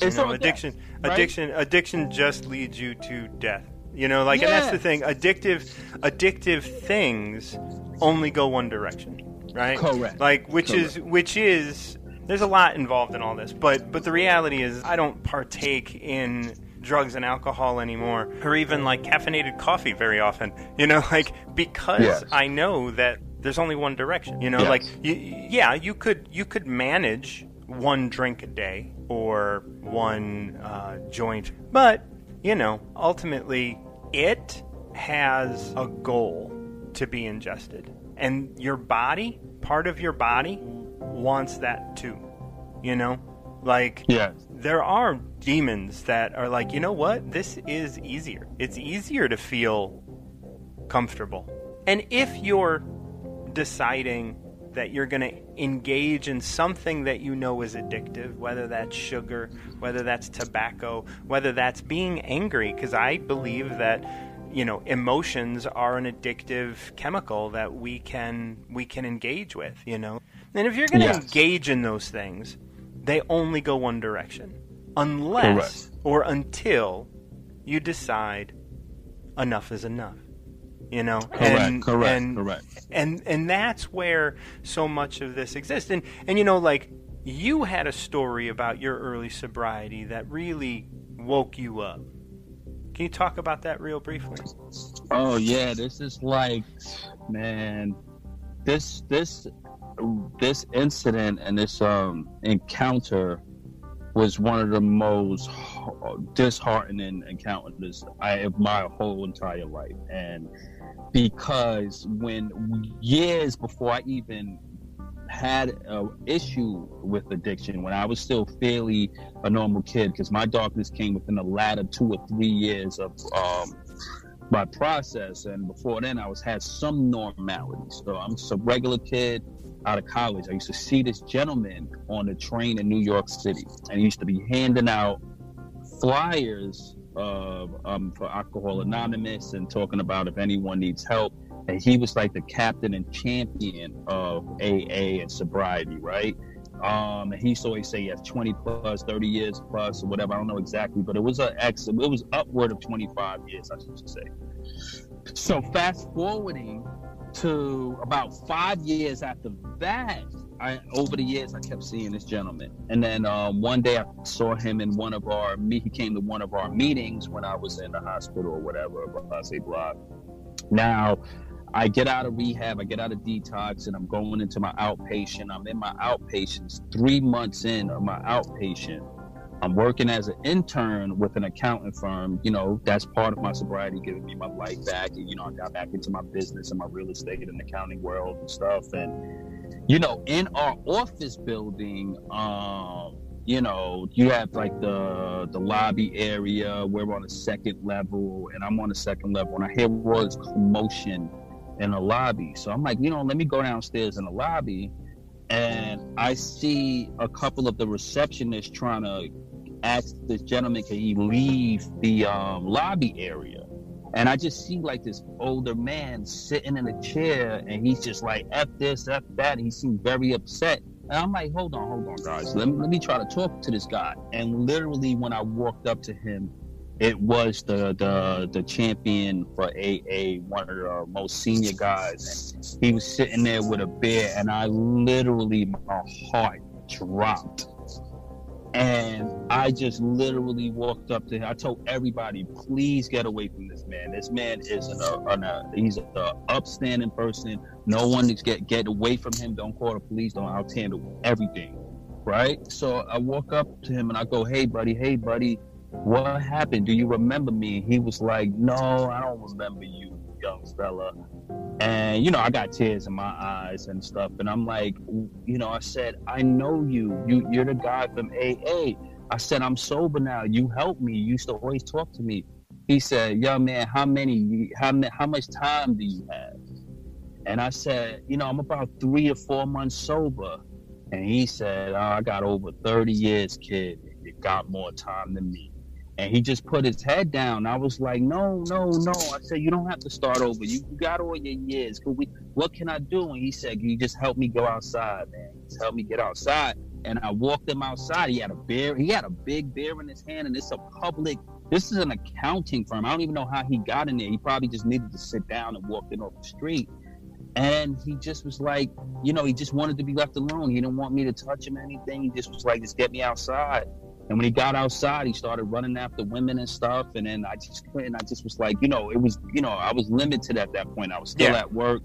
You it's know, addiction. Death, right? Addiction. Addiction just leads you to death. You know, like, yes. and that's the thing. Addictive, addictive things only go one direction, right? Correct. Like, which Correct. is which is there's a lot involved in all this, but but the reality is I don't partake in drugs and alcohol anymore, or even like caffeinated coffee very often. You know, like because yes. I know that there's only one direction. You know, yes. like you, yeah, you could you could manage one drink a day or one uh, joint, but you know, ultimately it has a goal to be ingested, and your body, part of your body, wants that too. You know, like yes. there are demons that are like, you know what, this is easier. It's easier to feel comfortable, and if you're deciding that you're going to engage in something that you know is addictive, whether that's sugar, whether that's tobacco, whether that's being angry, because I believe that you know emotions are an addictive chemical that we can we can engage with you know and if you're going to yes. engage in those things they only go one direction unless Correct. or until you decide enough is enough you know? Correct and, correct and, correct. and and that's where so much of this exists. And and you know like you had a story about your early sobriety that really woke you up. Can you talk about that real briefly? Oh yeah this is like man this this this incident and this um encounter was one of the most disheartening encounters I of my whole entire life and because when years before I even had an issue with addiction, when I was still fairly a normal kid, because my darkness came within the latter two or three years of um, my process, and before then I was had some normality. So I'm just a regular kid out of college. I used to see this gentleman on the train in New York City, and he used to be handing out flyers um, for Alcohol Anonymous and talking about if anyone needs help. And he was like the captain and champion of AA and sobriety, right? Um, and he used always say he has 20 plus, 30 years plus, or whatever. I don't know exactly, but it was a ex, it was upward of 25 years, I should say. So fast forwarding to about five years after that, I over the years I kept seeing this gentleman, and then um, one day I saw him in one of our he came to one of our meetings when I was in the hospital or whatever, I say block. Now I get out of rehab, I get out of detox, and I'm going into my outpatient. I'm in my outpatient, three months in of my outpatient. I'm working as an intern with an accounting firm. You know, that's part of my sobriety, giving me my life back. And, you know, I got back into my business and my real estate and accounting world and stuff. And you know, in our office building, um, you know, you have like the the lobby area. We're on the second level, and I'm on the second level, and I hear this commotion in the lobby. So I'm like, you know, let me go downstairs in the lobby, and I see a couple of the receptionists trying to ask this gentleman can he leave the um, lobby area. And I just see like this older man sitting in a chair and he's just like, F this, F that. And he seemed very upset. And I'm like, hold on, hold on, guys. Let me, let me try to talk to this guy. And literally, when I walked up to him, it was the the the champion for AA, one of the most senior guys. And he was sitting there with a beer, and I literally, my heart dropped and I just literally walked up to him. I told everybody, please get away from this man. This man is an, an he's an upstanding person. No one is get get away from him. Don't call the police. Don't. I'll handle everything. Right. So I walk up to him and I go, hey buddy, hey buddy, what happened? Do you remember me? He was like, no, I don't remember you, young fella. And, you know, I got tears in my eyes and stuff. And I'm like, you know, I said, I know you. you you're the guy from AA. I said, I'm sober now. You helped me. You used to always talk to me. He said, young man, how many, how, how much time do you have? And I said, you know, I'm about three or four months sober. And he said, oh, I got over 30 years, kid. You got more time than me and he just put his head down. I was like, no, no, no. I said, you don't have to start over. You, got all your years. Could we? What can I do? And he said, you just help me go outside, man. Just help me get outside. And I walked him outside. He had a beer. He had a big beer in his hand, and it's a public. This is an accounting firm. I don't even know how he got in there. He probably just needed to sit down and walk in off the street. And he just was like, you know, he just wanted to be left alone. He didn't want me to touch him anything. He just was like, just get me outside. And when he got outside, he started running after women and stuff. And then I just couldn't. I just was like, you know, it was, you know, I was limited at that point. I was still yeah. at work.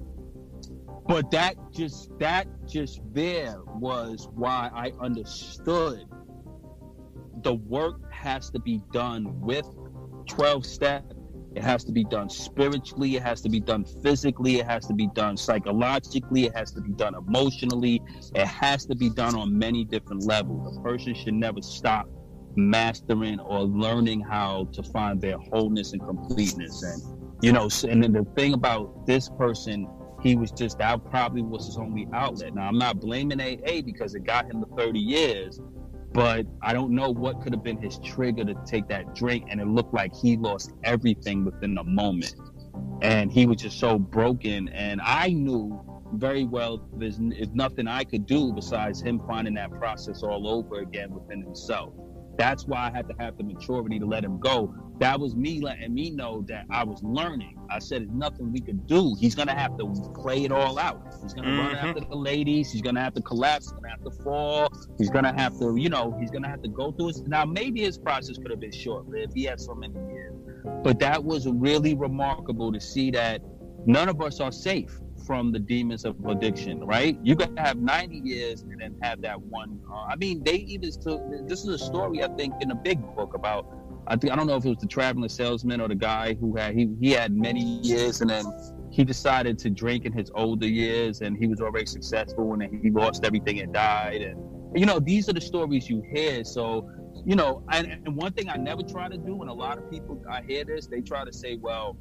but that just that just there was why I understood the work has to be done with 12 step it has to be done spiritually it has to be done physically it has to be done psychologically it has to be done emotionally it has to be done on many different levels a person should never stop mastering or learning how to find their wholeness and completeness and you know and then the thing about this person he was just that probably was his only outlet. Now I'm not blaming AA because it got him the 30 years, but I don't know what could have been his trigger to take that drink, and it looked like he lost everything within a moment, and he was just so broken. And I knew very well there's, there's nothing I could do besides him finding that process all over again within himself. That's why I had to have the maturity to let him go. That was me letting me know that I was learning. I said, there's nothing we could do. He's going to have to play it all out. He's going to mm-hmm. run after the ladies. He's going to have to collapse. He's going to have to fall. He's going to have to, you know, he's going to have to go through it. Now, maybe his process could have been short lived. He had so many years. But that was really remarkable to see that none of us are safe from the demons of addiction, right? You can have 90 years and then have that one. Uh, I mean, they even took this is a story I think in a big book about. I think I don't know if it was the traveling salesman or the guy who had he he had many years and then he decided to drink in his older years and he was already successful and then he lost everything and died and you know these are the stories you hear so you know and, and one thing i never try to do and a lot of people i hear this they try to say well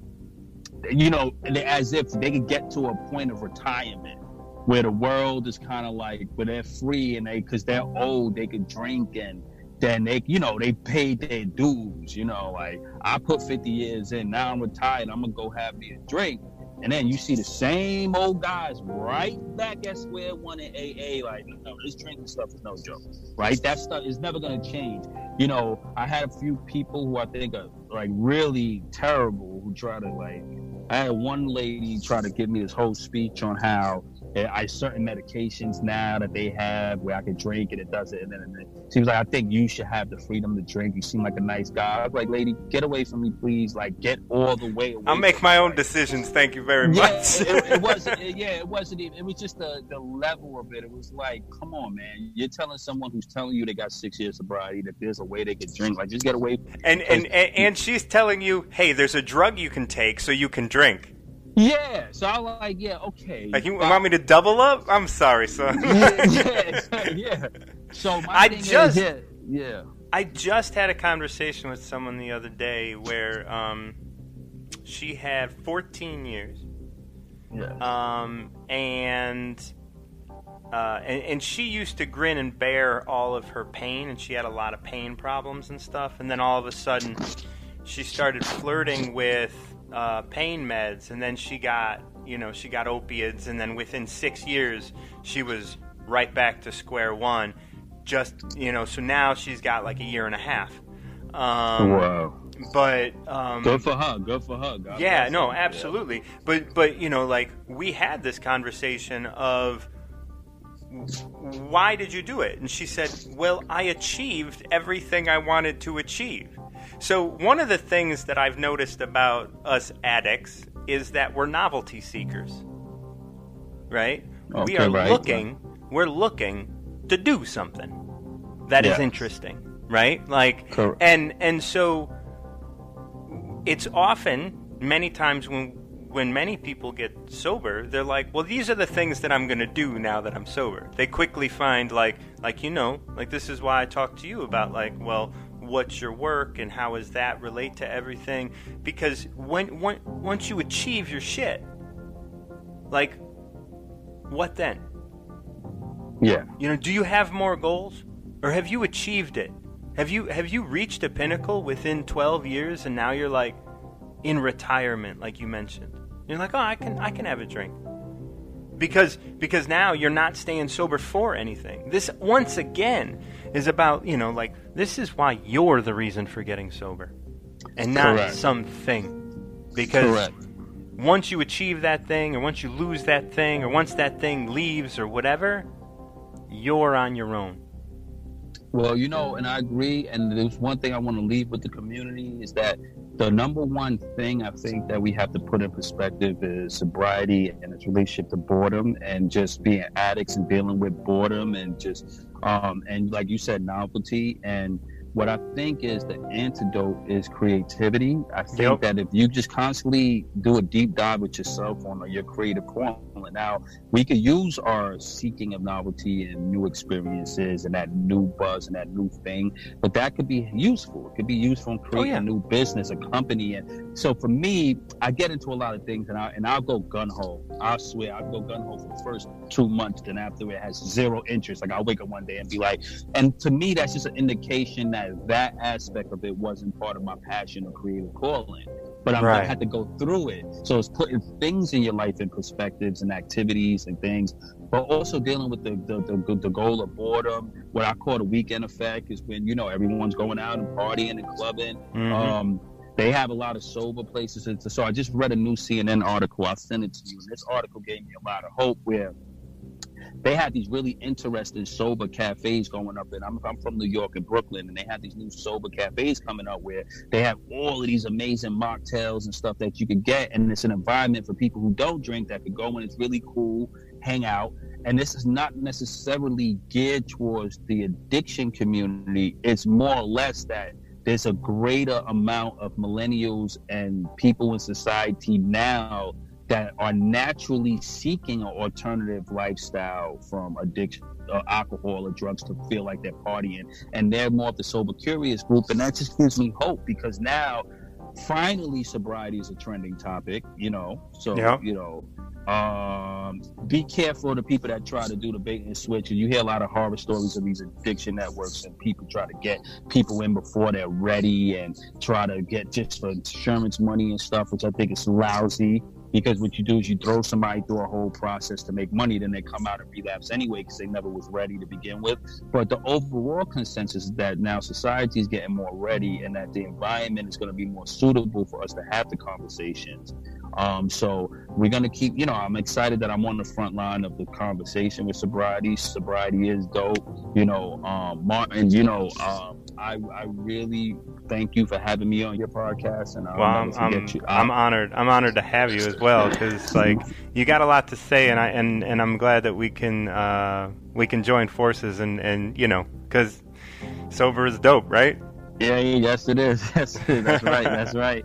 you know, as if they could get to a point of retirement where the world is kind of like where they're free and they because they're old they could drink and then they you know they paid their dues you know like i put 50 years in now i'm retired i'm gonna go have me a drink. And then you see the same old guys right back at square one in aa like no this drinking stuff is no joke right? That stuff is never gonna change. You know i had a few people who i think are like really terrible who try to like I had one lady try to give me this whole speech on how I certain medications now that they have where I can drink and it does it. And then, and then she was like, I think you should have the freedom to drink. You seem like a nice guy. I was like, lady, get away from me, please. Like, get all the way away. I'll make my own decisions. Thank you very yeah, much. it, it, wasn't, it, yeah, it wasn't even, it was just the, the level of it. It was like, come on, man. You're telling someone who's telling you they got six years sobriety that there's a way they can drink. Like, just get away. And, and, and, and she's telling you, hey, there's a drug you can take so you can drink. Yeah, so I was like, yeah, okay. Like you want me to double up? I'm sorry, son. yeah, yeah, yeah. So I just, is, yeah, yeah, I just had a conversation with someone the other day where um, she had 14 years. Yeah. Um, and, uh, and and she used to grin and bear all of her pain, and she had a lot of pain problems and stuff. And then all of a sudden, she started flirting with uh, pain meds, and then she got you know she got opiates, and then within six years she was right back to square one. Just you know, so now she's got like a year and a half. Um, wow. But um, good for her. Good for her. God yeah, no, absolutely. Yeah. But but you know, like we had this conversation of why did you do it? And she said, Well, I achieved everything I wanted to achieve. So, one of the things that I've noticed about us addicts is that we're novelty seekers. Right? Okay, we are right, looking, we're looking to do something that is interesting, right? Like Correct. and and so it's often many times when when many people get sober, they're like, "Well, these are the things that I'm going to do now that I'm sober." They quickly find like like you know, like this is why I talked to you about like, well, what's your work and how does that relate to everything? Because when, when once you achieve your shit like what then? Yeah. You know do you have more goals? Or have you achieved it? Have you have you reached a pinnacle within 12 years and now you're like in retirement like you mentioned? You're like oh i can i can have a drink because because now you're not staying sober for anything this once again is about, you know, like, this is why you're the reason for getting sober and not Correct. something. Because Correct. once you achieve that thing, or once you lose that thing, or once that thing leaves, or whatever, you're on your own. Well, you know, and I agree. And there's one thing I want to leave with the community is that the number one thing I think that we have to put in perspective is sobriety and its relationship to boredom and just being addicts and dealing with boredom and just um and like you said novelty and what I think is the antidote is creativity. I think yep. that if you just constantly do a deep dive with yourself on uh, your creative calling, now we could use our seeking of novelty and new experiences and that new buzz and that new thing, but that could be useful. It could be useful in oh, creating oh, yeah. a new business, a company. And so for me, I get into a lot of things and I and I'll go gun ho. I swear I'll go gun ho for the first two months. Then after it has zero interest. Like I'll wake up one day and be like, and to me that's just an indication that that aspect of it wasn't part of my passion or creative calling. But I'm, right. I had to go through it. So it's putting things in your life in perspectives and activities and things, but also dealing with the the, the, the goal of boredom. What I call the weekend effect is when you know everyone's going out and partying and clubbing. Mm-hmm. Um, they have a lot of sober places. So I just read a new CNN article. I'll send it to you. And this article gave me a lot of hope where they had these really interesting sober cafes going up. And I'm, I'm from New York and Brooklyn, and they had these new sober cafes coming up where they have all of these amazing mocktails and stuff that you could get. And it's an environment for people who don't drink that could go in. It's really cool, hang out. And this is not necessarily geared towards the addiction community. It's more or less that there's a greater amount of millennials and people in society now that are naturally seeking an alternative lifestyle from addiction or uh, alcohol or drugs to feel like they're partying and they're more of the sober curious group and that just gives me hope because now finally sobriety is a trending topic you know? So yeah. you know um, be careful of the people that try to do the bait and switch. And you hear a lot of horror stories of these addiction networks and people try to get people in before they're ready and try to get just for insurance money and stuff which i think is lousy because what you do is you throw somebody through a whole process to make money, then they come out and relapse anyway because they never was ready to begin with. But the overall consensus is that now society is getting more ready and that the environment is going to be more suitable for us to have the conversations. Um, so we're gonna keep, you know, I'm excited that I'm on the front line of the conversation with sobriety. Sobriety is dope, you know. Um, Martin, you know, um, I, I really thank you for having me on your podcast, and I'll well, I'm, I'm, I'm, honored. I'm honored to have you as well because like you got a lot to say, and I and, and I'm glad that we can uh, we can join forces and and you know because sober is dope, right? Yeah, yes, it is. Yes, that's right. That's right.